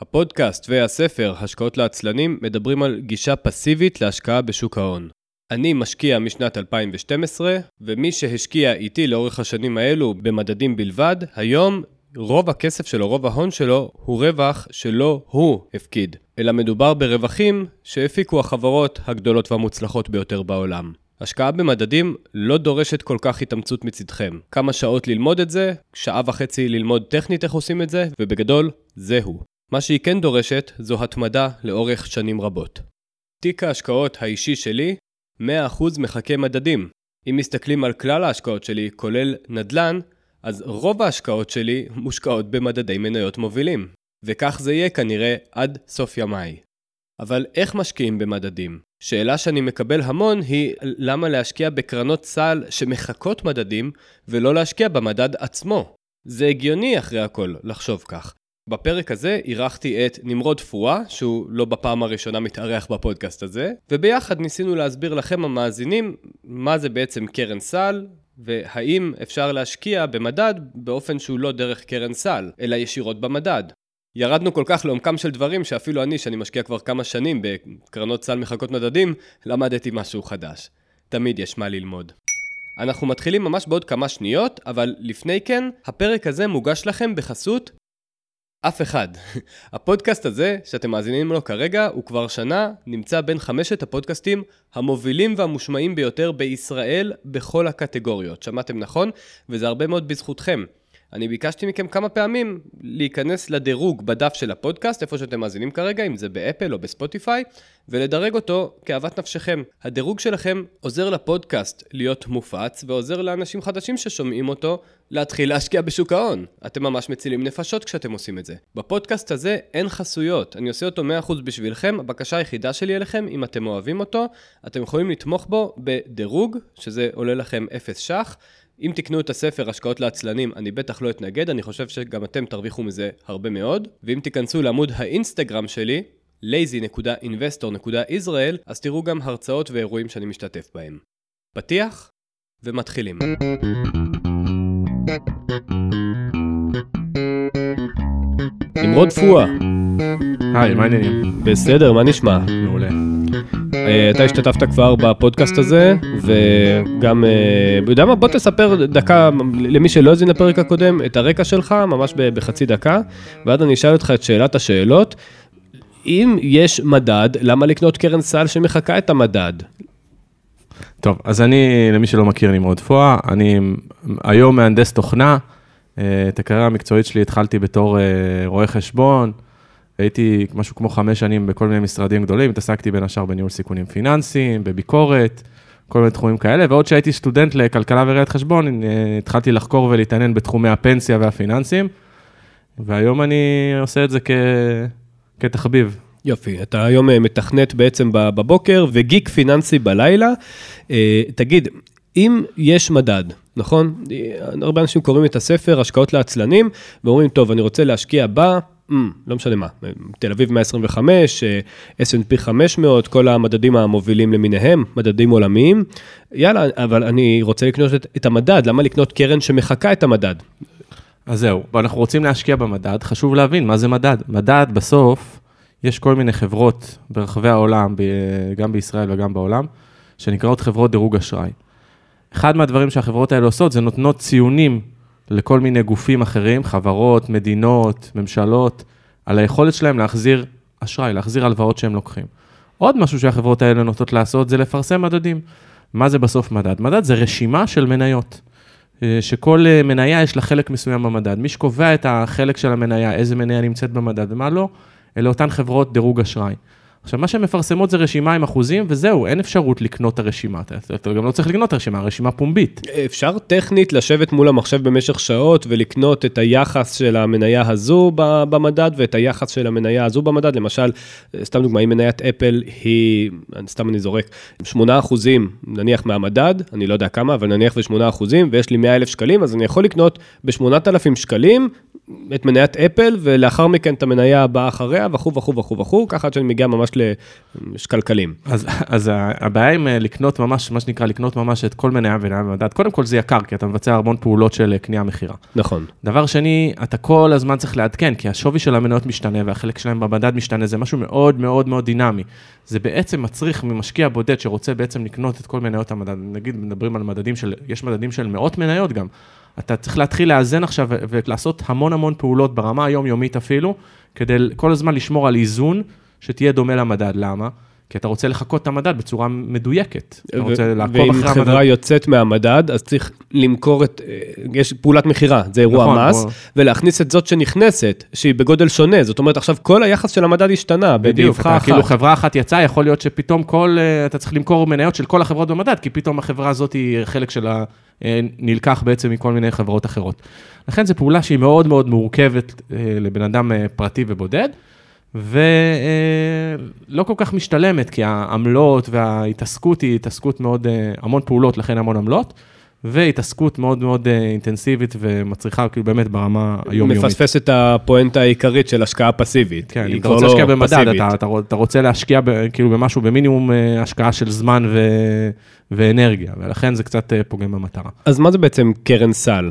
הפודקאסט והספר השקעות לעצלנים מדברים על גישה פסיבית להשקעה בשוק ההון. אני משקיע משנת 2012, ומי שהשקיע איתי לאורך השנים האלו במדדים בלבד, היום רוב הכסף שלו, רוב ההון שלו, הוא רווח שלא הוא הפקיד, אלא מדובר ברווחים שהפיקו החברות הגדולות והמוצלחות ביותר בעולם. השקעה במדדים לא דורשת כל כך התאמצות מצדכם. כמה שעות ללמוד את זה, שעה וחצי ללמוד טכנית איך עושים את זה, ובגדול, זהו. מה שהיא כן דורשת, זו התמדה לאורך שנים רבות. תיק ההשקעות האישי שלי, 100% מחכה מדדים. אם מסתכלים על כלל ההשקעות שלי, כולל נדל"ן, אז רוב ההשקעות שלי מושקעות במדדי מניות מובילים. וכך זה יהיה כנראה עד סוף ימיי. אבל איך משקיעים במדדים? שאלה שאני מקבל המון היא למה להשקיע בקרנות סל שמחקות מדדים ולא להשקיע במדד עצמו. זה הגיוני אחרי הכל לחשוב כך. בפרק הזה אירחתי את נמרוד פואה, שהוא לא בפעם הראשונה מתארח בפודקאסט הזה, וביחד ניסינו להסביר לכם המאזינים מה זה בעצם קרן סל, והאם אפשר להשקיע במדד באופן שהוא לא דרך קרן סל, אלא ישירות במדד. ירדנו כל כך לעומקם של דברים, שאפילו אני, שאני משקיע כבר כמה שנים בקרנות סל מחלקות מדדים, למדתי משהו חדש. תמיד יש מה ללמוד. אנחנו מתחילים ממש בעוד כמה שניות, אבל לפני כן, הפרק הזה מוגש לכם בחסות אף אחד. הפודקאסט הזה, שאתם מאזינים לו כרגע, הוא כבר שנה נמצא בין חמשת הפודקאסטים המובילים והמושמעים ביותר בישראל בכל הקטגוריות. שמעתם נכון? וזה הרבה מאוד בזכותכם. אני ביקשתי מכם כמה פעמים להיכנס לדירוג בדף של הפודקאסט, איפה שאתם מאזינים כרגע, אם זה באפל או בספוטיפיי, ולדרג אותו כאוות נפשכם. הדירוג שלכם עוזר לפודקאסט להיות מופץ, ועוזר לאנשים חדשים ששומעים אותו להתחיל להשקיע בשוק ההון. אתם ממש מצילים נפשות כשאתם עושים את זה. בפודקאסט הזה אין חסויות, אני עושה אותו 100% בשבילכם, הבקשה היחידה שלי אליכם, אם אתם אוהבים אותו, אתם יכולים לתמוך בו בדירוג, שזה עולה לכם 0 ש"ח. אם תקנו את הספר השקעות לעצלנים, אני בטח לא אתנגד, אני חושב שגם אתם תרוויחו מזה הרבה מאוד. ואם תיכנסו לעמוד האינסטגרם שלי, lazy.investor.israel, אז תראו גם הרצאות ואירועים שאני משתתף בהם. פתיח ומתחילים. נמרוד פואה. היי, מה העניינים? בסדר, מה נשמע? מעולה. אה, אתה השתתפת כבר בפודקאסט הזה, וגם, אה, יודע מה, בוא תספר דקה, למי שלא האזין לפרק הקודם, את הרקע שלך, ממש בחצי דקה, ואז אני אשאל אותך את שאלת השאלות. אם יש מדד, למה לקנות קרן סל שמחקה את המדד? טוב, אז אני, למי שלא מכיר, נמרוד פואה, אני היום מהנדס תוכנה, אה, את הקריירה המקצועית שלי התחלתי בתור רואה חשבון, הייתי משהו כמו חמש שנים בכל מיני משרדים גדולים, התעסקתי בין השאר בניהול סיכונים פיננסיים, בביקורת, כל מיני תחומים כאלה, ועוד שהייתי סטודנט לכלכלה וראיית חשבון, אה, התחלתי לחקור ולהתעניין בתחומי הפנסיה והפיננסים, והיום אני עושה את זה כ... כתחביב. יופי, אתה היום אה, מתכנת בעצם בבוקר וגיק פיננסי בלילה. אה, תגיד, אם יש מדד, נכון? הרבה אנשים קוראים את הספר, השקעות לעצלנים, ואומרים, טוב, אני רוצה להשקיע בה, mm, לא משנה מה, תל אביב 125, S&P 500, כל המדדים המובילים למיניהם, מדדים עולמיים. יאללה, אבל אני רוצה לקנות את, את המדד, למה לקנות קרן שמחקה את המדד? אז זהו, אנחנו רוצים להשקיע במדד, חשוב להבין מה זה מדד. מדד, בסוף, יש כל מיני חברות ברחבי העולם, גם בישראל וגם בעולם, שנקראות חברות דירוג אשראי. אחד מהדברים שהחברות האלה עושות זה נותנות ציונים לכל מיני גופים אחרים, חברות, מדינות, ממשלות, על היכולת שלהם להחזיר אשראי, להחזיר הלוואות שהם לוקחים. עוד משהו שהחברות האלה נוטות לעשות זה לפרסם מדדים. מה זה בסוף מדד? מדד זה רשימה של מניות, אה, שכל אה, מניה יש לה חלק מסוים במדד. מי שקובע את החלק של המניה, איזה מניה נמצאת במדד ומה לא, אלה אותן חברות דירוג אשראי. עכשיו, מה שהן מפרסמות זה רשימה עם אחוזים, וזהו, אין אפשרות לקנות את הרשימה. אתה, אתה גם לא צריך לקנות את הרשימה, הרשימה פומבית. אפשר טכנית לשבת מול המחשב במשך שעות ולקנות את היחס של המניה הזו במדד ואת היחס של המניה הזו במדד. למשל, סתם דוגמא, אם מניית אפל היא, סתם אני זורק, 8 אחוזים, נניח מהמדד, אני לא יודע כמה, אבל נניח ו-8 אחוזים, ויש לי 100 אלף שקלים, אז אני יכול לקנות ב-8,000 שקלים את מניית אפל, ולאחר מכן את המניה הבאה אחריה, וכו' וכו' וכו' וכו', ככה עד שאני מגיע ממש לשקלקלים. אז, אז הבעיה עם אה, לקנות ממש, מה שנקרא, לקנות ממש את כל מניה ומניה במדד, קודם כל זה יקר, כי אתה מבצע המון פעולות של אה, קנייה-מכירה. נכון. דבר שני, אתה כל הזמן צריך לעדכן, כי השווי של המניות משתנה והחלק שלהם במדד משתנה, זה משהו מאוד מאוד מאוד דינמי. זה בעצם מצריך ממשקיע בודד שרוצה בעצם לקנות את כל מניות המדד, נגיד מדברים על מדדים של, יש מדדים של מאות מניות גם. אתה צריך להתחיל לאזן עכשיו ולעשות המון המון פעולות ברמה היומיומית אפילו, כדי כל הזמן לשמור על איזון שתהיה דומה למדד. למה? כי אתה רוצה לחקות את המדד בצורה מדויקת. אתה רוצה לעקוב אחרי המדד. ואם חברה יוצאת מהמדד, אז צריך למכור את, אה, יש פעולת מכירה, זה אירוע נכון, מס, בוא... ולהכניס את זאת שנכנסת, שהיא בגודל שונה. זאת אומרת, עכשיו כל היחס של המדד השתנה, באבחה אחת. כאילו חברה אחת יצאה, יכול להיות שפתאום כל, אה, אתה צריך למכור מניות של כל החברות במדד, כי פתאום החברה הזאת היא חלק שלה אה, נלקח בעצם מכל מיני חברות אחרות. לכן זו פעולה שהיא מאוד מאוד מורכבת לבן אדם פרטי ובודד. ולא כל כך משתלמת, כי העמלות וההתעסקות היא התעסקות מאוד, אה, המון פעולות, לכן המון עמלות. והתעסקות מאוד מאוד אה, אינטנסיבית ומצריכה כאילו באמת ברמה היומיומית. מפספס את הפואנטה העיקרית של השקעה פסיבית. כן, אם אתה רוצה לא להשקיע במדד, אתה, אתה, אתה רוצה להשקיע ב, כאילו במשהו במינימום אה, השקעה של זמן ו, ואנרגיה, ולכן זה קצת פוגם במטרה. אז מה זה בעצם קרן סל?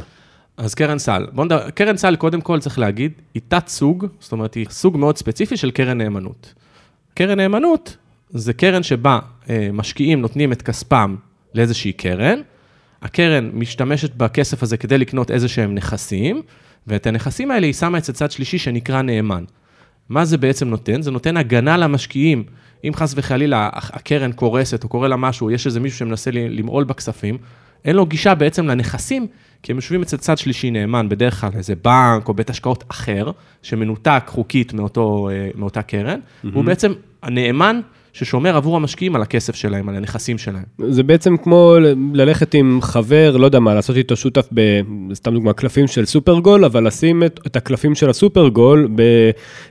אז קרן סל, בוא נדבר, קרן סל קודם כל צריך להגיד, היא תת סוג, זאת אומרת היא סוג מאוד ספציפי של קרן נאמנות. קרן נאמנות זה קרן שבה אה, משקיעים נותנים את כספם לאיזושהי קרן, הקרן משתמשת בכסף הזה כדי לקנות איזה שהם נכסים, ואת הנכסים האלה היא שמה אצל צד שלישי שנקרא נאמן. מה זה בעצם נותן? זה נותן הגנה למשקיעים. אם חס וחלילה הקרן קורסת או קורה לה משהו, יש איזה מישהו שמנסה למעול בכספים, אין לו גישה בעצם לנכסים כי הם יושבים אצל צד שלישי נאמן, בדרך כלל איזה בנק או בית השקעות אחר, שמנותק חוקית מאותו, אה, מאותה קרן, mm-hmm. הוא בעצם הנאמן ששומר עבור המשקיעים על הכסף שלהם, על הנכסים שלהם. זה בעצם כמו ללכת עם חבר, לא יודע מה, לעשות איתו שותף, ב, סתם דוגמה, קלפים של סופרגול, אבל לשים את, את הקלפים של הסופרגול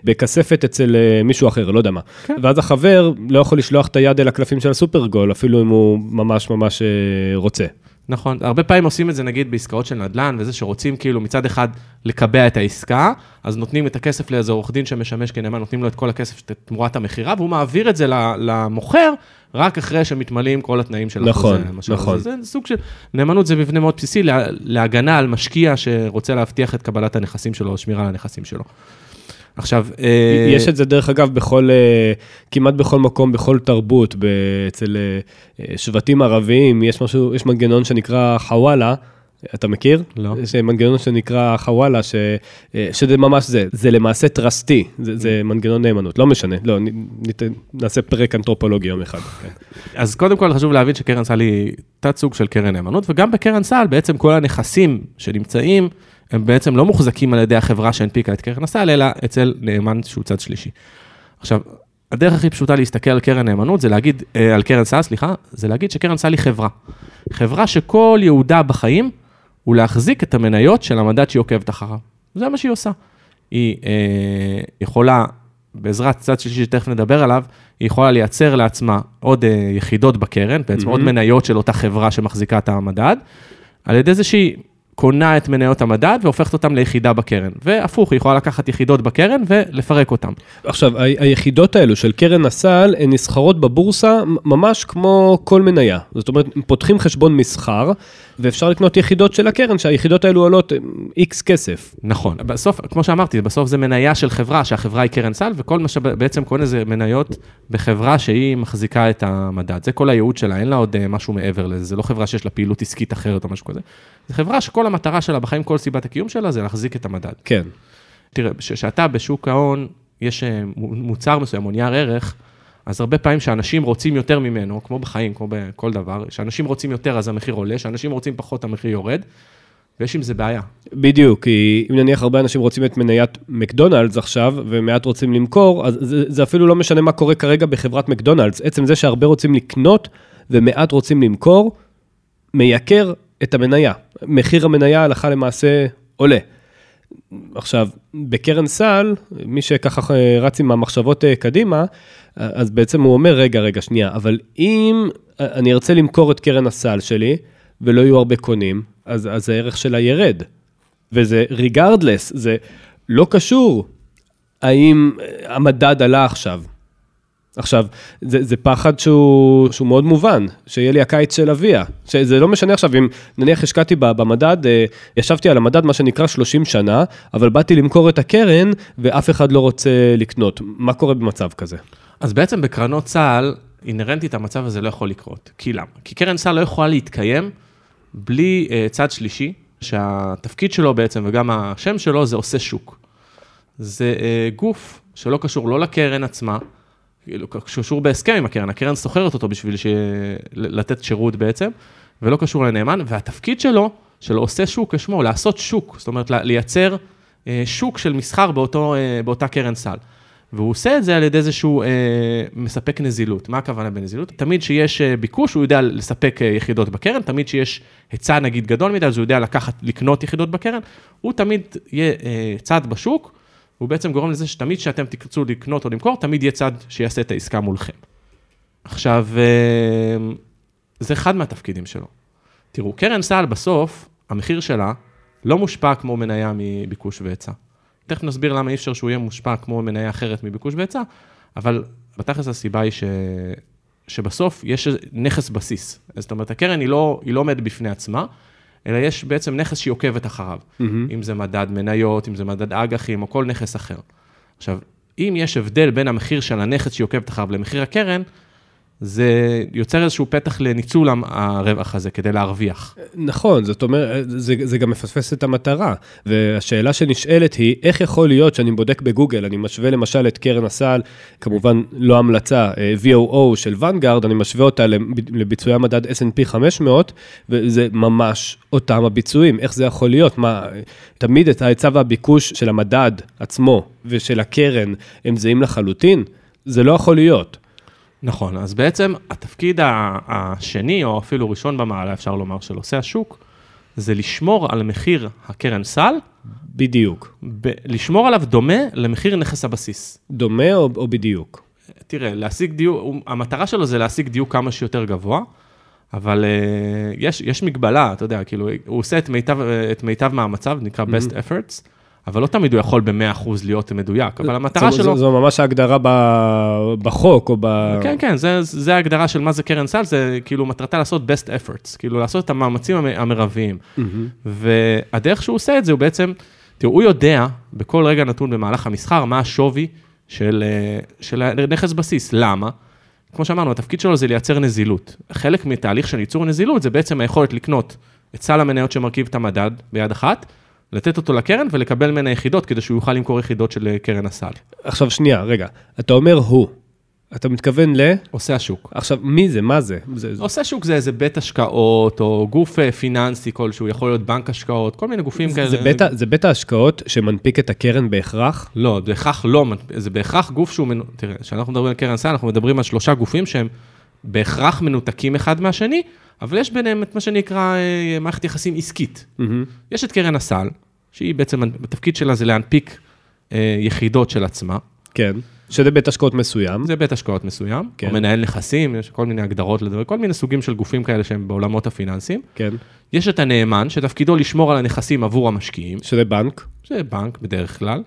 בכספת אצל אה, מישהו אחר, לא יודע מה. כן. ואז החבר לא יכול לשלוח את היד אל הקלפים של הסופרגול, אפילו אם הוא ממש ממש אה, רוצה. נכון, הרבה פעמים עושים את זה נגיד בעסקאות של נדל"ן, וזה שרוצים כאילו מצד אחד לקבע את העסקה, אז נותנים את הכסף לאיזה עורך דין שמשמש כנאמן, נותנים לו את כל הכסף תמורת המכירה, והוא מעביר את זה למוכר רק אחרי שמתמלאים כל התנאים של נכון, החוזה. נכון, נכון. זה, זה סוג של, נאמנות זה מבנה מאוד בסיסי לה, להגנה על משקיע שרוצה להבטיח את קבלת הנכסים שלו, או שמירה על הנכסים שלו. עכשיו... אה, יש את זה דרך אגב בכל, אה, כמעט בכל מקום, בכל תרבות, אצל אה, שבטים ערביים, יש משהו, יש מנגנון שנקרא חוואלה. אתה מכיר? לא. יש מנגנון שנקרא חוואלה, ש... שזה ממש זה, זה למעשה טרסטי, זה, זה מנגנון נאמנות, לא משנה, לא, נת... נעשה פרק אנתרופולוגי יום אחד. כן. אז קודם כל חשוב להבין שקרן סל היא תת סוג של קרן נאמנות, וגם בקרן סל בעצם כל הנכסים שנמצאים, הם בעצם לא מוחזקים על ידי החברה שהנפיקה את קרן הסל, אלא אצל נאמן שהוא צד שלישי. עכשיו, הדרך הכי פשוטה להסתכל על קרן נאמנות זה להגיד, אה, על קרן סל, סליחה, זה להגיד שקרן סל היא חברה. חברה שכל ייעודה בחיים הוא להחזיק את המניות של המדד שהיא עוקבת אחריו. זה מה שהיא עושה. היא אה, יכולה, בעזרת צד שלישי שתכף נדבר עליו, היא יכולה לייצר לעצמה עוד אה, יחידות בקרן, בעצם mm-hmm. עוד מניות של אותה חברה שמחזיקה את המדד, על ידי זה שהיא קונה את מניות המדד והופכת אותן ליחידה בקרן. והפוך, היא יכולה לקחת יחידות בקרן ולפרק אותן. עכשיו, היחידות האלו של קרן הסל, הן נסחרות בבורסה ממש כמו כל מניה. זאת אומרת, פותחים חשבון מסחר, ואפשר לקנות יחידות של הקרן, שהיחידות האלו עולות איקס כסף. נכון. בסוף, כמו שאמרתי, בסוף זה מניה של חברה, שהחברה היא קרן סל, וכל מה שבעצם קונה זה מניות בחברה שהיא מחזיקה את המדד. זה כל הייעוד שלה, אין לה עוד אה, משהו מעבר לזה. זה לא חברה שיש לה פעילות עסקית אחרת או משהו כזה. זו חברה שכל המטרה שלה בחיים, כל סיבת הקיום שלה, זה להחזיק את המדד. כן. תראה, כשאתה בשוק ההון, יש אה, מוצר מסוים, או נייר ערך, אז הרבה פעמים שאנשים רוצים יותר ממנו, כמו בחיים, כמו בכל דבר, שאנשים רוצים יותר אז המחיר עולה, שאנשים רוצים פחות המחיר יורד, ויש עם זה בעיה. בדיוק, כי אם נניח הרבה אנשים רוצים את מניית מקדונלדס עכשיו, ומעט רוצים למכור, אז זה, זה אפילו לא משנה מה קורה כרגע בחברת מקדונלדס. עצם זה שהרבה רוצים לקנות ומעט רוצים למכור, מייקר את המניה. מחיר המניה הלכה למעשה עולה. עכשיו, בקרן סל, מי שככה רץ עם המחשבות אה, קדימה, אז בעצם הוא אומר, רגע, רגע, שנייה, אבל אם אני ארצה למכור את קרן הסל שלי, ולא יהיו הרבה קונים, אז, אז הערך שלה ירד. וזה regardless, זה לא קשור האם אה, המדד עלה עכשיו. עכשיו, זה, זה פחד שהוא, שהוא מאוד מובן, שיהיה לי הקיץ של אביה. שזה לא משנה עכשיו, אם נניח השקעתי במדד, אה, ישבתי על המדד, מה שנקרא 30 שנה, אבל באתי למכור את הקרן, ואף אחד לא רוצה לקנות. מה קורה במצב כזה? אז בעצם בקרנות צה"ל, אינהרנטית המצב הזה לא יכול לקרות. כי למה? כי קרן צה"ל לא יכולה להתקיים בלי uh, צד שלישי, שהתפקיד שלו בעצם, וגם השם שלו, זה עושה שוק. זה uh, גוף שלא קשור לא לקרן עצמה, כאילו, קשור בהסכם עם הקרן, הקרן סוחרת אותו בשביל ש... לתת שירות בעצם, ולא קשור לנאמן, והתפקיד שלו, של עושה שוק כשמו, לעשות שוק, זאת אומרת, לייצר אה, שוק של מסחר באותו, אה, באותה קרן סל. והוא עושה את זה על ידי זה שהוא אה, מספק נזילות. מה הכוונה בנזילות? תמיד שיש אה, ביקוש, הוא יודע לספק יחידות בקרן, תמיד שיש היצע נגיד גדול מדי, אז הוא יודע לקחת, לקנות יחידות בקרן, הוא תמיד יהיה אה, צד בשוק, הוא בעצם גורם לזה שתמיד כשאתם תרצו לקנות או למכור, תמיד יהיה צד שיעשה את העסקה מולכם. עכשיו, אה, זה אחד מהתפקידים שלו. תראו, קרן סל בסוף, המחיר שלה לא מושפע כמו מניה מביקוש והיצע. תכף נסביר למה אי אפשר שהוא יהיה מושפע כמו מניה אחרת מביקוש והיצע, אבל בתכלס הסיבה היא ש... שבסוף יש נכס בסיס. זאת אומרת, הקרן היא לא, היא לא עומדת בפני עצמה, אלא יש בעצם נכס שהיא עוקבת אחריו. Mm-hmm. אם זה מדד מניות, אם זה מדד אג"חים, או כל נכס אחר. עכשיו, אם יש הבדל בין המחיר של הנכס שהיא עוקבת אחריו למחיר הקרן, זה יוצר איזשהו פתח לניצול הרווח הזה כדי להרוויח. נכון, זאת אומרת, זה, זה גם מפספס את המטרה. והשאלה שנשאלת היא, איך יכול להיות שאני בודק בגוגל, אני משווה למשל את קרן הסל, כמובן לא המלצה, אה, VOO של ונגארד, אני משווה אותה לביצועי המדד S&P 500, וזה ממש אותם הביצועים. איך זה יכול להיות? מה, תמיד את ההיצע והביקוש של המדד עצמו ושל הקרן הם זהים לחלוטין? זה לא יכול להיות. נכון, אז בעצם התפקיד השני, או אפילו ראשון במעלה, אפשר לומר, של עושה השוק, זה לשמור על מחיר הקרן סל. בדיוק. ב- לשמור עליו דומה למחיר נכס הבסיס. דומה או, או בדיוק? תראה, להשיג דיוק, המטרה שלו זה להשיג דיוק כמה שיותר גבוה, אבל uh, יש, יש מגבלה, אתה יודע, כאילו, הוא עושה את מיטב, את מיטב מאמציו, נקרא best mm-hmm. efforts. אבל לא תמיד הוא יכול ב-100% להיות מדויק, אבל המטרה שלו... זו, זו ממש ההגדרה בחוק או ב... כן, כן, זה, זה ההגדרה של מה זה קרן סל, זה כאילו מטרתה לעשות best efforts, כאילו לעשות את המאמצים המרביים. Mm-hmm. והדרך שהוא עושה את זה, הוא בעצם, תראו, הוא יודע בכל רגע נתון במהלך המסחר מה השווי של, אה, של נכס בסיס. למה? כמו שאמרנו, התפקיד שלו זה לייצר נזילות. חלק מתהליך של ייצור נזילות זה בעצם היכולת לקנות את סל המניות שמרכיב את המדד ביד אחת, לתת אותו לקרן ולקבל ממנה יחידות, כדי שהוא יוכל למכור יחידות של אה, קרן הסל. עכשיו שנייה, רגע, אתה אומר הוא. אתה מתכוון ל... עושה השוק. עכשיו, מי זה? מה זה? זה... עושה שוק זה איזה בית השקעות, או גוף אה, פיננסי כלשהו, יכול להיות בנק השקעות, כל מיני גופים כאלה. זה בית, זה בית ההשקעות שמנפיק את הקרן בהכרח? לא, בהכרח לא, זה בהכרח גוף שהוא, תראה, כשאנחנו מדברים על קרן סל, אנחנו מדברים על שלושה גופים שהם בהכרח מנותקים אחד מהשני, אבל יש ביניהם את מה שנקרא אה, מערכת יחסים עסקית. Mm-hmm. יש את קרן הסל, שהיא בעצם, התפקיד שלה זה להנפיק אה, יחידות של עצמה. כן, שזה בית השקעות מסוים. זה בית השקעות מסוים, כן. או מנהל נכסים, יש כל מיני הגדרות לדבר, כל מיני סוגים של גופים כאלה שהם בעולמות הפיננסיים. כן. יש את הנאמן, שתפקידו לשמור על הנכסים עבור המשקיעים. שזה בנק. שזה בנק בדרך כלל.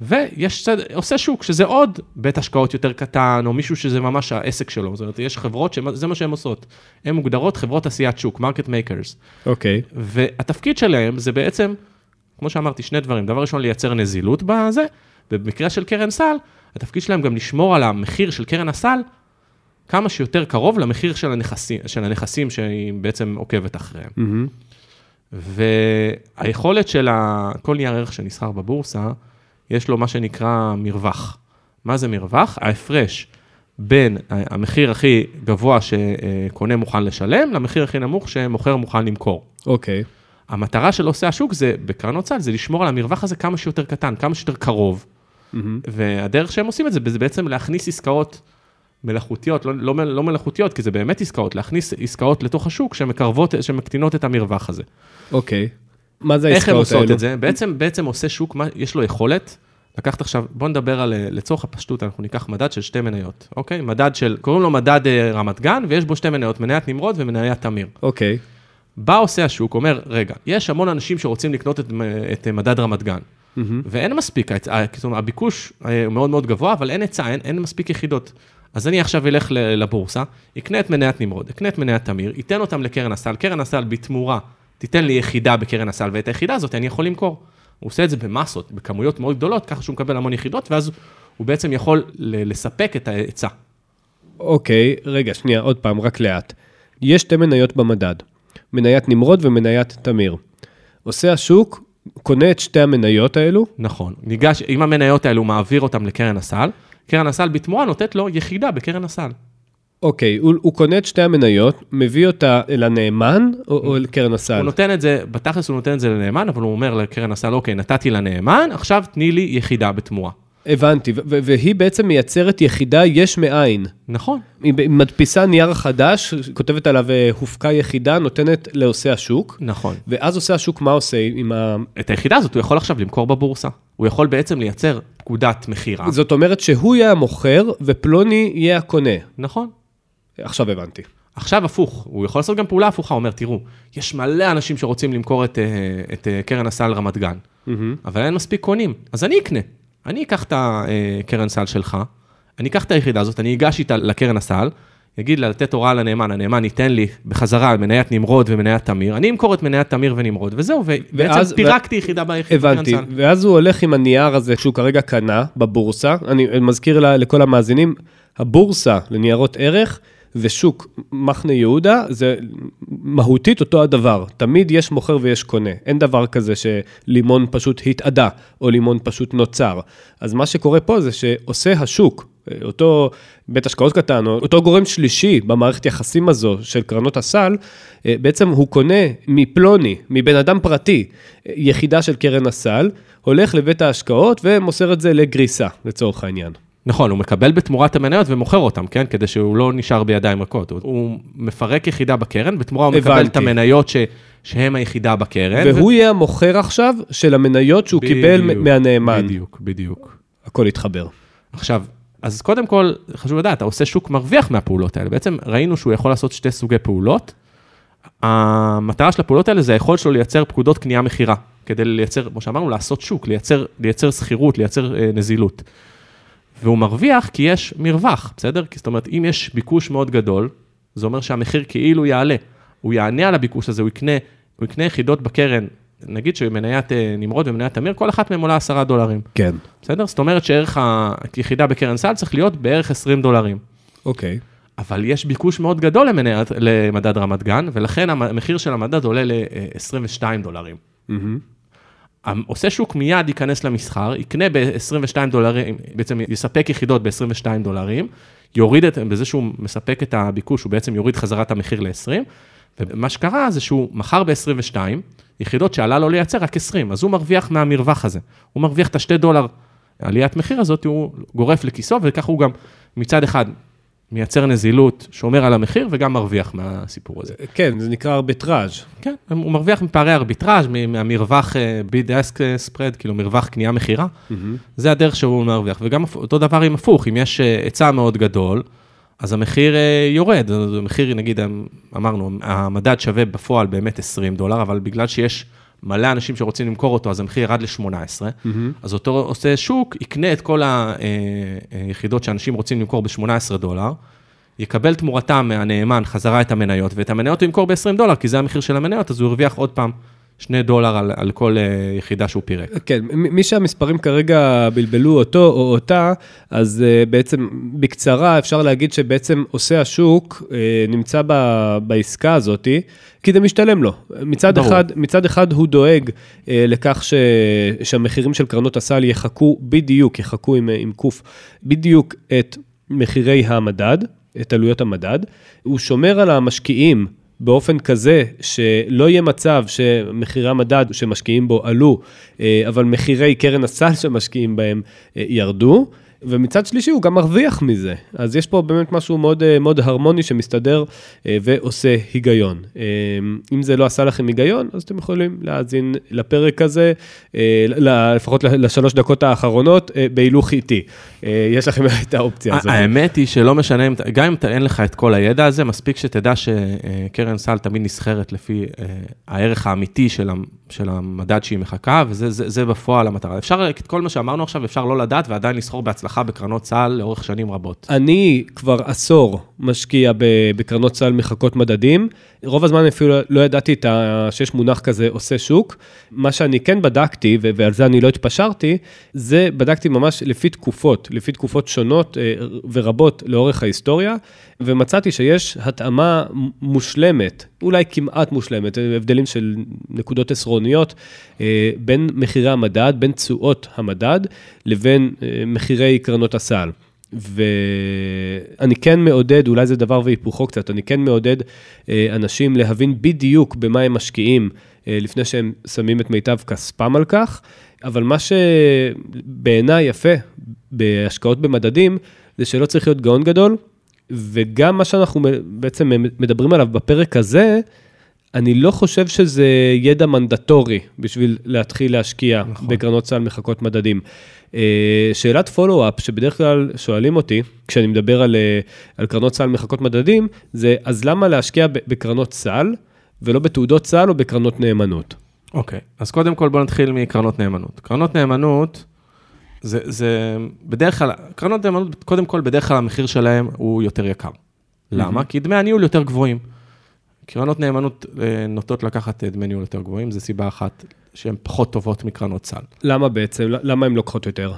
ויש צד, עושה שוק, שזה עוד בית השקעות יותר קטן, או מישהו שזה ממש העסק שלו. זאת אומרת, יש חברות שזה מה שהן עושות. הן מוגדרות חברות עשיית שוק, market makers. אוקיי. והתפקיד שלהם זה בעצם, כמו שאמרתי, שני דברים. דבר ראשון, לייצר נזילות בזה, ובמקרה של קרן סל, התפקיד שלהם גם לשמור על המחיר של קרן הסל כמה שיותר קרוב למחיר של הנכסים, של הנכסים שהיא בעצם עוקבת אחריהם. Mm-hmm. והיכולת של כל נייר ערך שנסחר בבורסה, יש לו מה שנקרא מרווח. מה זה מרווח? ההפרש בין המחיר הכי גבוה שקונה מוכן לשלם, למחיר הכי נמוך שמוכר מוכן למכור. אוקיי. Okay. המטרה של עושה השוק זה, בקרנות סל, זה לשמור על המרווח הזה כמה שיותר קטן, כמה שיותר קרוב. Mm-hmm. והדרך שהם עושים את זה, זה בעצם להכניס עסקאות מלאכותיות, לא, לא, לא מלאכותיות, כי זה באמת עסקאות, להכניס עסקאות לתוך השוק שמקרבות, שמקטינות את המרווח הזה. אוקיי. Okay. מה זה העסקאות האלו? איך הם עושות את זה? בעצם, בעצם עושה שוק, מה, יש לו יכולת לקחת עכשיו, בוא נדבר על, לצורך הפשטות, אנחנו ניקח מדד של שתי מניות, אוקיי? מדד של, קוראים לו מדד אה, רמת גן, ויש בו שתי מניות, מניית נמרוד ומניית תמיר. אוקיי. בא עושה השוק, אומר, רגע, יש המון אנשים שרוצים לקנות את, את מדד רמת גן, ואין מספיק, אומרת, הביקוש אה, מאוד מאוד גבוה, אבל אין היצע, אין, אין מספיק יחידות. אז אני עכשיו אלך לבורסה, אקנה את מניית נמרוד, אקנה את מניית תמיר, אתן אותם לקרן הסל, קרן הסל בתמורה תיתן לי יחידה בקרן הסל, ואת היחידה הזאת אני יכול למכור. הוא עושה את זה במסות, בכמויות מאוד גדולות, ככה שהוא מקבל המון יחידות, ואז הוא בעצם יכול לספק את ההיצע. אוקיי, רגע, שנייה, עוד פעם, רק לאט. יש שתי מניות במדד, מניית נמרוד ומניית תמיר. עושה השוק, קונה את שתי המניות האלו. נכון, ניגש, עם המניות האלו מעביר אותם לקרן הסל, קרן הסל בתמורה נותנת לו יחידה בקרן הסל. אוקיי, הוא, הוא קונה את שתי המניות, מביא אותה אל הנאמן או, או אל קרן הסל? הוא נותן את זה, בתכלס הוא נותן את זה לנאמן, אבל הוא אומר לקרן הסל, אוקיי, נתתי לנאמן, עכשיו תני לי יחידה בתמורה. הבנתי, והיא בעצם מייצרת יחידה יש מאין. נכון. היא מדפיסה נייר חדש, כותבת עליו אה, הופקה יחידה, נותנת לעושה השוק. נכון. ואז עושה השוק, מה עושה עם ה... את היחידה הזאת הוא יכול עכשיו למכור בבורסה. הוא יכול בעצם לייצר פקודת מכירה. זאת אומרת שהוא יהיה המוכר ופלוני יהיה הקונה. נכון. עכשיו הבנתי. עכשיו הפוך, הוא יכול לעשות גם פעולה הפוכה, הוא אומר, תראו, יש מלא אנשים שרוצים למכור את, אה, את אה, קרן הסל רמת גן, mm-hmm. אבל אין מספיק קונים, אז אני אקנה. אני אקח את הקרן סל שלך, אני אקח את היחידה הזאת, אני אגש איתה לקרן הסל, יגיד לה לתת הוראה לנאמן, הנאמן ייתן לי בחזרה מניית נמרוד ומניית תמיר, אני אמכור את מניית תמיר ונמרוד, וזהו, ובעצם פירקתי ו... יחידה ביחידה. הבנתי, ואז הוא הולך עם הנייר הזה שהוא כרגע קנה בבורסה, אני מזכיר לכל המאזינים, הבורסה לניירות ערך, ושוק מחנה יהודה זה מהותית אותו הדבר. תמיד יש מוכר ויש קונה. אין דבר כזה שלימון פשוט התאדה, או לימון פשוט נוצר. אז מה שקורה פה זה שעושה השוק, אותו בית השקעות קטן, אותו גורם שלישי במערכת יחסים הזו של קרנות הסל, בעצם הוא קונה מפלוני, מבן אדם פרטי, יחידה של קרן הסל, הולך לבית ההשקעות ומוסר את זה לגריסה, לצורך העניין. נכון, הוא מקבל בתמורת המניות ומוכר אותם, כן? כדי שהוא לא נשאר בידיים רכות. הוא מפרק יחידה בקרן, בתמורה הוא מקבל את המניות ש... שהם היחידה בקרן. והוא ו... יהיה המוכר עכשיו של המניות שהוא בדיוק, קיבל מהנאמן. בדיוק, בדיוק. הכל יתחבר. עכשיו, אז קודם כל, חשוב לדעת, אתה עושה שוק מרוויח מהפעולות האלה. בעצם ראינו שהוא יכול לעשות שתי סוגי פעולות. המטרה של הפעולות האלה זה היכולת שלו לייצר פקודות קנייה-מכירה, כדי לייצר, כמו שאמרנו, לעשות שוק, לייצר, לייצר שכירות, לייצר אה, נזילות. והוא מרוויח כי יש מרווח, בסדר? זאת אומרת, אם יש ביקוש מאוד גדול, זה אומר שהמחיר כאילו יעלה. הוא יענה על הביקוש הזה, הוא יקנה, הוא יקנה יחידות בקרן, נגיד שמניית אה, נמרוד ומניית תמיר, כל אחת מהן עולה 10 דולרים. כן. בסדר? זאת אומרת שערך היחידה בקרן סל צריך להיות בערך 20 דולרים. אוקיי. אבל יש ביקוש מאוד גדול למניית, למדד רמת גן, ולכן המחיר של המדד עולה ל-22 דולרים. Mm-hmm. עושה שוק מיד ייכנס למסחר, יקנה ב-22 דולרים, בעצם יספק יחידות ב-22 דולרים, יוריד את, בזה שהוא מספק את הביקוש, הוא בעצם יוריד חזרה את המחיר ל-20, ומה שקרה זה שהוא מכר ב-22, יחידות שעלה לו לייצר רק 20, אז הוא מרוויח מהמרווח הזה. הוא מרוויח את השתי דולר עליית מחיר הזאת, הוא גורף לכיסו, וככה הוא גם מצד אחד מייצר נזילות, שומר על המחיר וגם מרוויח מהסיפור הזה. כן, זה נקרא ארביטראז'. כן, הוא מרוויח מפערי ארביטראז', מהמרווח ביד אסק ספרד, כאילו מרווח קנייה-מכירה. Mm-hmm. זה הדרך שהוא מרוויח. וגם אותו דבר עם הפוך, אם יש אה, היצע מאוד גדול, אז המחיר אה, יורד. המחיר, נגיד, אמרנו, המדד שווה בפועל באמת 20 דולר, אבל בגלל שיש... מלא אנשים שרוצים למכור אותו, אז המחיר ירד ל-18, mm-hmm. אז אותו עושה שוק, יקנה את כל היחידות אה, אה, שאנשים רוצים למכור ב-18 דולר, יקבל תמורתם מהנאמן חזרה את המניות, ואת המניות הוא ימכור ב-20 דולר, כי זה המחיר של המניות, אז הוא הרוויח עוד פעם שני דולר על, על כל uh, יחידה שהוא פירק. כן, מי שהמספרים כרגע בלבלו אותו או אותה, אז uh, בעצם בקצרה אפשר להגיד שבעצם עושה השוק uh, נמצא ב, בעסקה הזאת, כי זה משתלם לו. מצד, אחד, מצד אחד הוא דואג uh, לכך ש, שהמחירים של קרנות הסל יחכו בדיוק, יחכו עם, עם קוף, בדיוק את מחירי המדד, את עלויות המדד. הוא שומר על המשקיעים. באופן כזה שלא יהיה מצב שמחירי המדד שמשקיעים בו עלו, אה, אבל מחירי קרן הסל שמשקיעים בהם אה, ירדו. ומצד שלישי הוא גם מרוויח מזה. אז יש פה באמת משהו מאוד, אה, מאוד הרמוני שמסתדר אה, ועושה היגיון. אה, אם זה לא עשה לכם היגיון, אז אתם יכולים להאזין לפרק הזה, לפחות לשלוש דקות האחרונות, בהילוך איטי. יש לכם את האופציה הזאת. האמת היא שלא משנה, גם אם אין לך את כל הידע הזה, מספיק שתדע שקרן סל תמיד נסחרת לפי הערך האמיתי של של המדד שהיא מחכה, וזה זה, זה בפועל המטרה. אפשר, את כל מה שאמרנו עכשיו, אפשר לא לדעת ועדיין לסחור בהצלחה בקרנות צה"ל לאורך שנים רבות. אני כבר עשור משקיע בקרנות צה"ל מחכות מדדים. רוב הזמן אפילו לא ידעתי. שיש מונח כזה עושה שוק. מה שאני כן בדקתי, ועל זה אני לא התפשרתי, זה בדקתי ממש לפי תקופות, לפי תקופות שונות אה, ורבות לאורך ההיסטוריה, ומצאתי שיש התאמה מושלמת, אולי כמעט מושלמת, הבדלים של נקודות עשרוניות, אה, בין מחירי המדד, בין תשואות המדד, לבין אה, מחירי קרנות הסל. ואני כן מעודד, אולי זה דבר והיפוכו קצת, אני כן מעודד אה, אנשים להבין בדיוק במה הם משקיעים אה, לפני שהם שמים את מיטב כספם על כך, אבל מה שבעיניי יפה בהשקעות במדדים, זה שלא צריך להיות גאון גדול, וגם מה שאנחנו בעצם מדברים עליו בפרק הזה, אני לא חושב שזה ידע מנדטורי בשביל להתחיל להשקיע נכון. בקרנות סל מחכות מדדים. אה, שאלת פולו-אפ שבדרך כלל שואלים אותי, כשאני מדבר על, אה, על קרנות סל מחכות מדדים, זה אז למה להשקיע בקרנות סל ולא בתעודות סל או בקרנות נאמנות? אוקיי, okay. אז קודם כל בוא נתחיל מקרנות נאמנות. קרנות נאמנות, זה, זה בדרך כלל, קרנות נאמנות, קודם כל, בדרך כלל המחיר שלהם הוא יותר יקר. למה? Mm-hmm. כי דמי הניהול יותר גבוהים. קרנות נאמנות אה, נוטות לקחת דמי ניהול יותר גבוהים, זו סיבה אחת שהן פחות טובות מקרנות סל. למה בעצם? למה הן לוקחות יותר?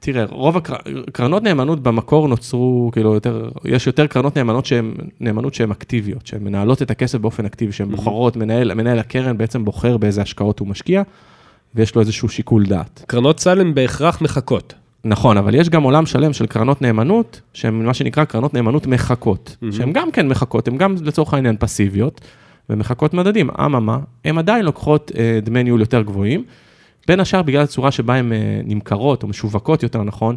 תראה, רוב הקרנות נאמנות במקור נוצרו, כאילו, יותר, יש יותר קרנות נאמנות שהן, נאמנות שהן אקטיביות, שהן מנהלות את הכסף באופן אקטיבי, שהן mm-hmm. בוחרות, מנהל, מנהל הקרן בעצם בוחר באיזה השקעות הוא משקיע, ויש לו איזשהו שיקול דעת. קרנות סל הן בהכרח מחכות. נכון, אבל יש גם עולם שלם של קרנות נאמנות, שהן מה שנקרא קרנות נאמנות מחכות, mm-hmm. שהן גם כן מחכות, הן גם לצורך העניין פסיביות, ומחכות מדדים. אממה, הן עדיין לוקחות אה, דמי ניהול יותר גבוהים, בין השאר בגלל הצורה שבה הן אה, נמכרות, או משווקות יותר נכון,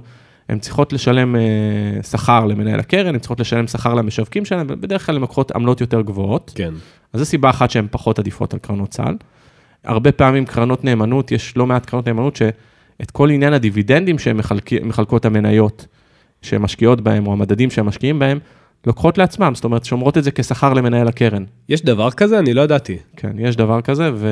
הן צריכות לשלם אה, שכר למנהל הקרן, הן צריכות לשלם שכר למשווקים שלהן, ובדרך כלל הן לוקחות עמלות יותר גבוהות. כן. אז זו סיבה אחת שהן פחות עדיפות על קרנות צה"ל. הרבה פעמים קרנות נאמנות, יש לא מעט קרנות נאמנות ש... את כל עניין הדיבידנדים שהן מחלקות המניות, שהן משקיעות בהם, או המדדים שהן משקיעים בהם, לוקחות לעצמם, זאת אומרת, שומרות את זה כשכר למנהל הקרן. יש דבר כזה? אני לא ידעתי. כן, יש דבר כזה, ו...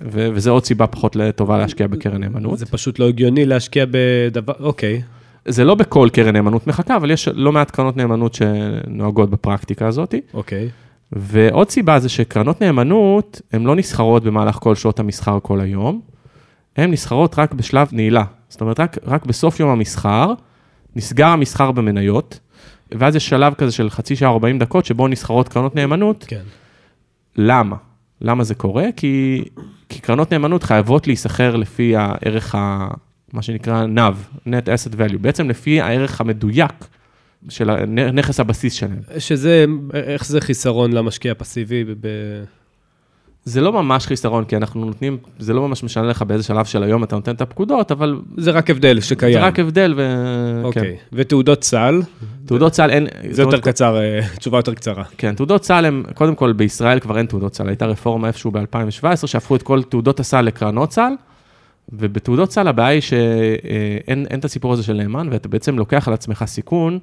ו... וזה עוד סיבה פחות טובה להשקיע בקרן נאמנות. זה פשוט לא הגיוני להשקיע בדבר, אוקיי. זה לא בכל קרן נאמנות מחכה, אבל יש לא מעט קרנות נאמנות שנוהגות בפרקטיקה הזאת. אוקיי. ועוד סיבה זה שקרנות נאמנות, הן לא נסחרות במהלך כל שעות המסחר כל היום, הן נסחרות רק בשלב נעילה. זאת אומרת, רק, רק בסוף יום המסחר, נסגר המסחר במניות, ואז יש שלב כזה של חצי שעה, 40 דקות, שבו נסחרות קרנות נאמנות. כן. למה? למה זה קורה? כי, כי קרנות נאמנות חייבות להיסחר לפי הערך, ה, מה שנקרא NAV, Net Asset Value, בעצם לפי הערך המדויק של נכס הבסיס שלהם. שזה, איך זה חיסרון למשקיע הפסיבי? ב... זה לא ממש חיסרון, כי אנחנו נותנים, זה לא ממש משנה לך באיזה שלב של היום אתה נותן את הפקודות, אבל... זה רק הבדל שקיים. זה רק הבדל, ו... אוקיי. כן. ותעודות סל? תעודות סל אין... זה יותר קצר, אה, תשובה יותר קצרה. כן, תעודות סל הם, קודם כל בישראל כבר אין תעודות סל, הייתה רפורמה איפשהו ב-2017, שהפכו את כל תעודות הסל לקרנות סל, ובתעודות סל הבעיה היא שאין את הסיפור הזה של נאמן, ואתה בעצם לוקח על עצמך סיכון.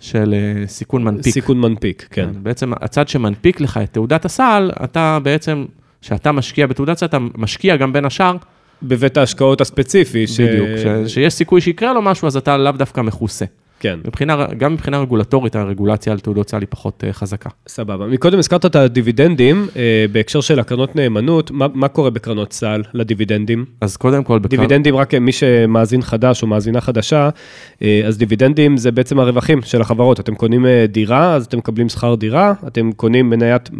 של אה, סיכון מנפיק. סיכון מנפיק, כן. כן. בעצם הצד שמנפיק לך את תעודת הסל, אתה בעצם, כשאתה משקיע בתעודת סל, אתה משקיע גם בין השאר. בבית ההשקעות הספציפי. בדיוק, ש... שיש סיכוי שיקרה לו משהו, אז אתה לאו דווקא מכוסה. כן. מבחינה, גם מבחינה רגולטורית, הרגולציה על תעודות סל היא פחות uh, חזקה. סבבה. מקודם הזכרת את הדיבידנדים, uh, בהקשר של הקרנות נאמנות, מה, מה קורה בקרנות סל לדיבידנדים? אז קודם כל... בקר... דיבידנדים, רק מי שמאזין חדש או מאזינה חדשה, uh, אז דיבידנדים זה בעצם הרווחים של החברות. אתם קונים דירה, אז אתם מקבלים שכר דירה, אתם קונים מניית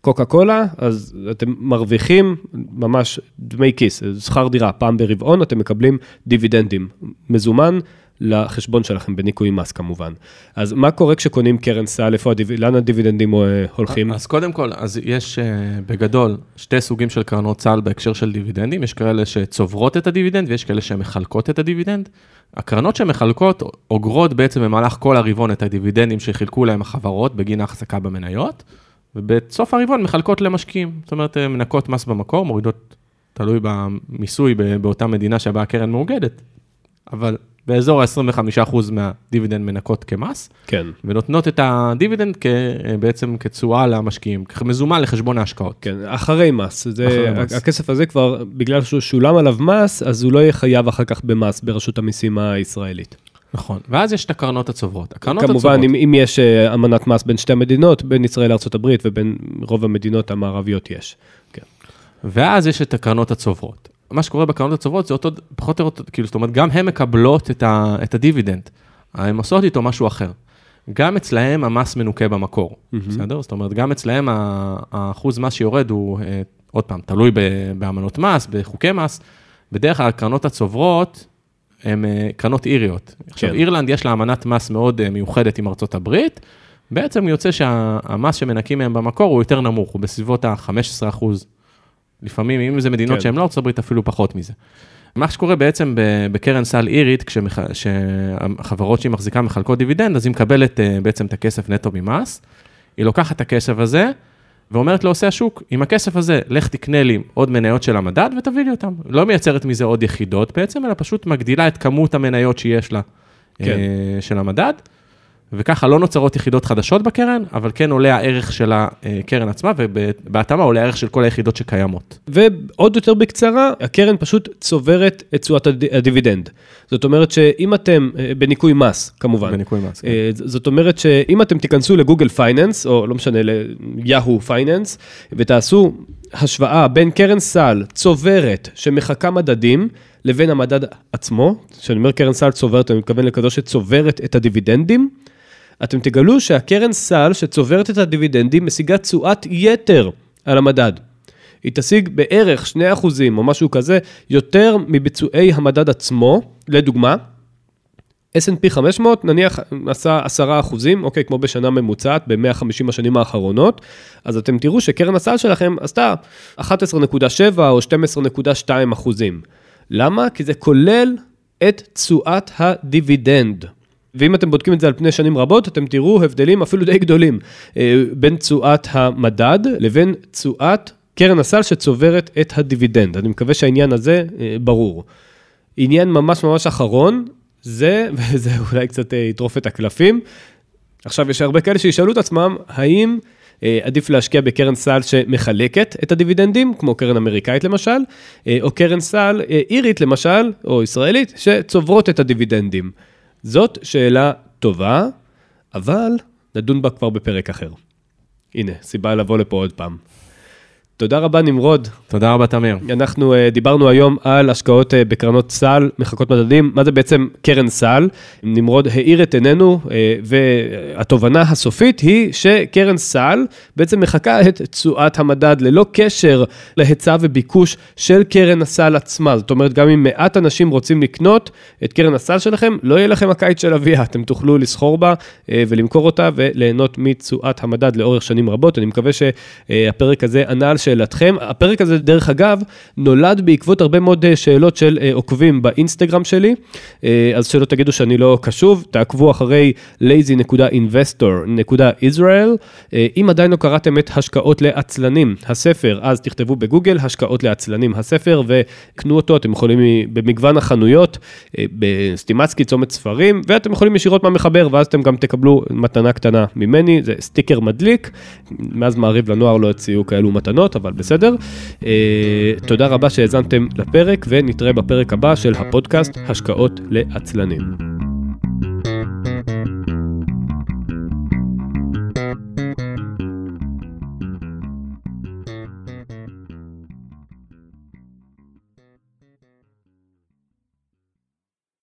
קוקה קולה, אז אתם מרוויחים ממש דמי כיס, שכר דירה, פעם ברבעון אתם מקבלים דיבידנדים. מזומן. לחשבון שלכם בניכוי מס כמובן. אז מה קורה כשקונים קרן סל, איפה הדיב... לאן הדיבידנדים אה, הולכים? אז קודם כל, אז יש אה, בגדול שתי סוגים של קרנות סל בהקשר של דיבידנדים, יש כאלה שצוברות את הדיבידנד ויש כאלה שמחלקות את הדיבידנד. הקרנות שמחלקות אוגרות בעצם במהלך כל הרבעון את הדיבידנדים שחילקו להם החברות בגין ההחזקה במניות, ובסוף הרבעון מחלקות למשקיעים. זאת אומרת, מנקות מס במקור, מורידות, תלוי במיסוי באותה מדינה שבה הקרן מאוגדת, אבל באזור ה-25% מהדיבידנד מנקות כמס, כן. ונותנות את הדיבידנד כ, בעצם כתשואה למשקיעים, כמזומן לחשבון ההשקעות. כן, אחרי מס. זה, אחרי מס. הכסף הזה כבר, בגלל שהוא שולם עליו מס, אז הוא לא יהיה חייב אחר כך במס ברשות המיסים הישראלית. נכון, ואז יש את הקרנות הצוברות. הקרנות כמובן, הצוברות, אם, אם יש אה, אמנת מס בין שתי המדינות, בין ישראל לארה"ב ובין רוב המדינות המערביות יש. כן. ואז יש את הקרנות הצוברות. מה שקורה בקרנות הצוברות זה אותו, פחות או יותר, כאילו, זאת אומרת, גם הן מקבלות את, ה, את הדיבידנד. הן עושות איתו משהו אחר. גם אצלהם המס מנוכה במקור, mm-hmm. בסדר? זאת אומרת, גם אצלהם האחוז מס שיורד הוא, אה, עוד פעם, תלוי באמנות מס, בחוקי מס. בדרך כלל הקרנות הצוברות הן אה, קרנות איריות. עכשיו, כן. אירלנד יש לה אמנת מס מאוד אה, מיוחדת עם ארצות הברית, בעצם יוצא שהמס שמנקים מהם במקור הוא יותר נמוך, הוא בסביבות ה-15 אחוז. לפעמים, אם זה מדינות כן. שהן לא הברית, אפילו פחות מזה. מה שקורה בעצם בקרן סל אירית, כשהחברות שהיא מחזיקה מחלקות דיבידנד, אז היא מקבלת אה, בעצם את הכסף נטו ממס, היא לוקחת את הכסף הזה, ואומרת לעושה השוק, עם הכסף הזה, לך תקנה לי עוד מניות של המדד ותביא לי אותן. לא מייצרת מזה עוד יחידות בעצם, אלא פשוט מגדילה את כמות המניות שיש לה, כן. אה, של המדד, וככה לא נוצרות יחידות חדשות בקרן, אבל כן עולה הערך של הקרן עצמה, ובהתאמה עולה הערך של כל היחידות שקיימות. ועוד יותר בקצרה, הקרן פשוט צוברת את תשואת הד- הדיבידנד. זאת אומרת שאם אתם, אה, בניכוי מס, כמובן. בניכוי מס, כן. אה, זאת אומרת שאם אתם תיכנסו ל Google Finance, או לא משנה, ל Yahoo Finance, ותעשו השוואה בין קרן סל צוברת שמחקה מדדים, לבין המדד עצמו, כשאני אומר קרן סל צוברת, אני מתכוון לכזו שצוברת את הדיבידנדים, אתם תגלו שהקרן סל שצוברת את הדיבידנדים משיגה תשואת יתר על המדד. היא תשיג בערך 2% או משהו כזה, יותר מביצועי המדד עצמו, לדוגמה, S&P 500 נניח עשה 10 אחוזים, אוקיי, כמו בשנה ממוצעת ב-150 השנים האחרונות, אז אתם תראו שקרן הסל שלכם עשתה 11.7 או 12.2 אחוזים. למה? כי זה כולל את תשואת הדיבידנד. ואם אתם בודקים את זה על פני שנים רבות, אתם תראו הבדלים אפילו די גדולים אה, בין תשואת המדד לבין תשואת קרן הסל שצוברת את הדיבידנד. אני מקווה שהעניין הזה אה, ברור. עניין ממש ממש אחרון, זה, וזה אולי קצת אה, יטרוף את הקלפים. עכשיו, יש הרבה כאלה שישאלו את עצמם, האם עדיף להשקיע בקרן סל שמחלקת את הדיבידנדים, כמו קרן אמריקאית למשל, או קרן סל אירית למשל, או ישראלית, שצוברות את הדיבידנדים. זאת שאלה טובה, אבל נדון בה כבר בפרק אחר. הנה, סיבה לבוא לפה עוד פעם. תודה רבה, נמרוד. תודה רבה, תמיר. אנחנו uh, דיברנו היום על השקעות uh, בקרנות סל, מחלקות מדדים, מה זה בעצם קרן סל. נמרוד האיר את עינינו, uh, והתובנה הסופית היא שקרן סל בעצם מחקה את תשואת המדד ללא קשר להיצע וביקוש של קרן הסל עצמה. זאת אומרת, גם אם מעט אנשים רוצים לקנות את קרן הסל שלכם, לא יהיה לכם הקיץ של אביה, אתם תוכלו לסחור בה uh, ולמכור אותה וליהנות מתשואת המדד לאורך שנים רבות. אני מקווה שהפרק הזה ענה על שאלתכם. הפרק הזה, דרך אגב, נולד בעקבות הרבה מאוד אה, שאלות של אה, עוקבים באינסטגרם שלי, אה, אז שלא תגידו שאני לא קשוב, תעקבו אחרי lazy.investor.israel. אם עדיין לא קראתם את השקעות לעצלנים, הספר, אז תכתבו בגוגל, השקעות לעצלנים, הספר, וקנו אותו, אתם יכולים במגוון החנויות, בסטימצקי, צומת ספרים, ואתם יכולים ישירות מהמחבר, ואז אתם גם תקבלו מתנה קטנה ממני, זה סטיקר מדליק, מאז מעריב לנוער לא הציעו כאלו מתנות, להיות, אבל בסדר. אה, תודה רבה שהאזנתם לפרק, ונתראה בפרק הבא של הפודקאסט השקעות לעצלנים. thank you